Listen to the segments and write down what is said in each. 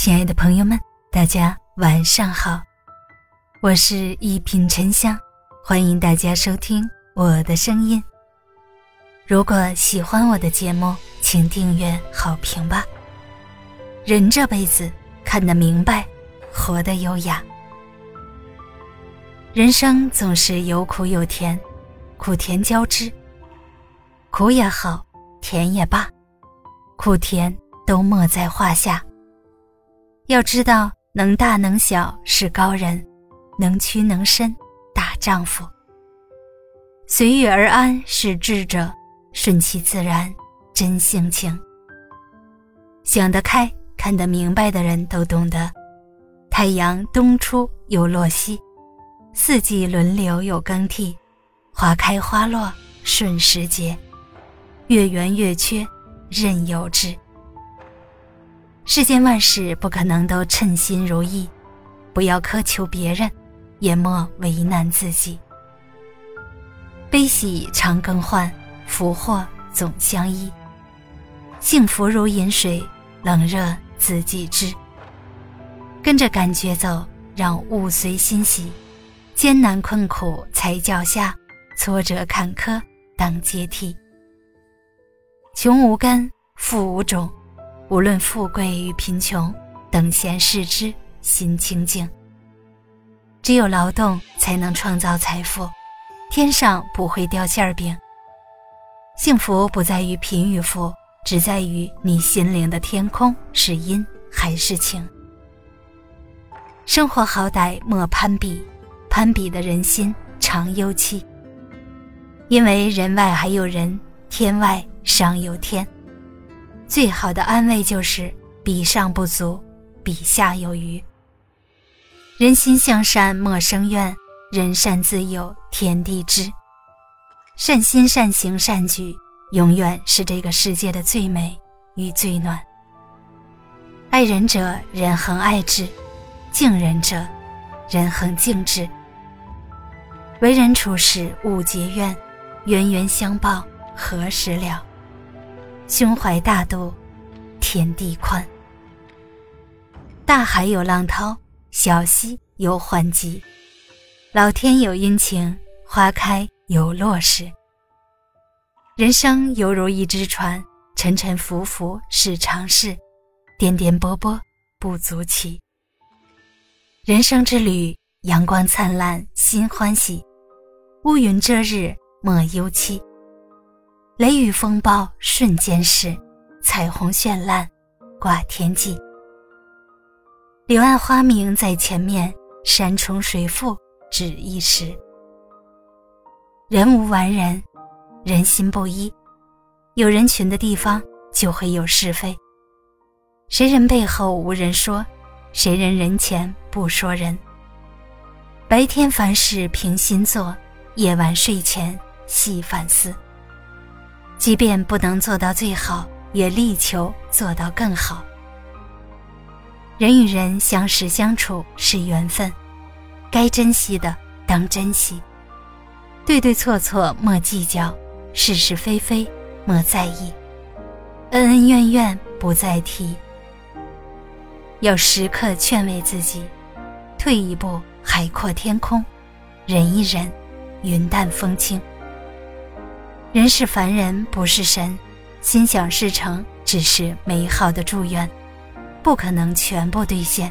亲爱的朋友们，大家晚上好，我是一品沉香，欢迎大家收听我的声音。如果喜欢我的节目，请订阅、好评吧。人这辈子看得明白，活得优雅。人生总是有苦有甜，苦甜交织。苦也好，甜也罢，苦甜都莫在话下。要知道，能大能小是高人，能屈能伸大丈夫。随遇而安是智者，顺其自然真性情。想得开、看得明白的人都懂得，太阳东出又落西，四季轮流有更替，花开花落顺时节，月圆月缺任由之。世间万事不可能都称心如意，不要苛求别人，也莫为难自己。悲喜常更换，福祸总相依。幸福如饮水，冷热自己知。跟着感觉走，让物随心喜。艰难困苦踩脚下，挫折坎坷当阶梯。穷无根，富无种。无论富贵与贫穷，等闲视之，心清净。只有劳动才能创造财富，天上不会掉馅饼。幸福不在于贫与富，只在于你心灵的天空是阴还是晴。生活好歹莫攀比，攀比的人心常忧戚。因为人外还有人，天外尚有天。最好的安慰就是比上不足，比下有余。人心向善莫生怨，人善自有天地知。善心善行善举，永远是这个世界的最美与最暖。爱人者，人恒爱之；敬人者，人恒敬之。为人处事勿结怨，冤冤相报何时了？胸怀大度，天地宽。大海有浪涛，小溪有缓急。老天有阴晴，花开有落时。人生犹如一只船，沉沉浮浮是常事，颠颠簸簸不足奇。人生之旅，阳光灿烂心欢喜，乌云遮日莫忧戚。雷雨风暴瞬间逝，彩虹绚烂挂天际。柳暗花明在前面，山重水复只一时。人无完人，人心不一，有人群的地方就会有是非。谁人背后无人说，谁人人前不说人。白天凡事平心做，夜晚睡前细反思。即便不能做到最好，也力求做到更好。人与人相识相处是缘分，该珍惜的当珍惜，对对错错莫计较，是是非非莫在意，恩恩怨怨不再提。要时刻劝慰自己，退一步海阔天空，忍一忍云淡风轻。人是凡人，不是神，心想事成只是美好的祝愿，不可能全部兑现。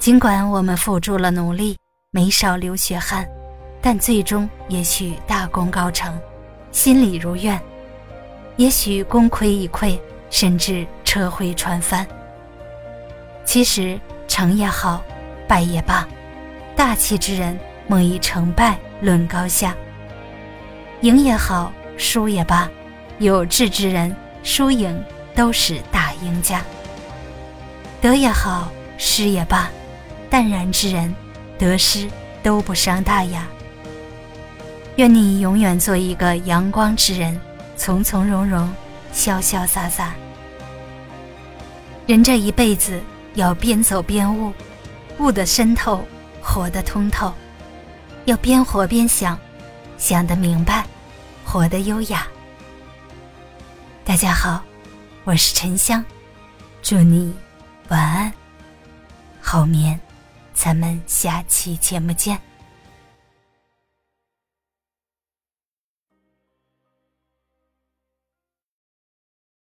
尽管我们付出了努力，没少流血汗，但最终也许大功告成，心里如愿；也许功亏一篑，甚至车毁船翻。其实成也好，败也罢，大气之人莫以成败论高下。赢也好，输也罢，有志之人，输赢都是大赢家。得也好，失也罢，淡然之人，得失都不伤大雅。愿你永远做一个阳光之人，从从容容，潇潇洒洒。人这一辈子要边走边悟，悟得深透，活得通透，要边活边想。想得明白，活得优雅。大家好，我是沉香，祝你晚安，好眠，咱们下期节目见。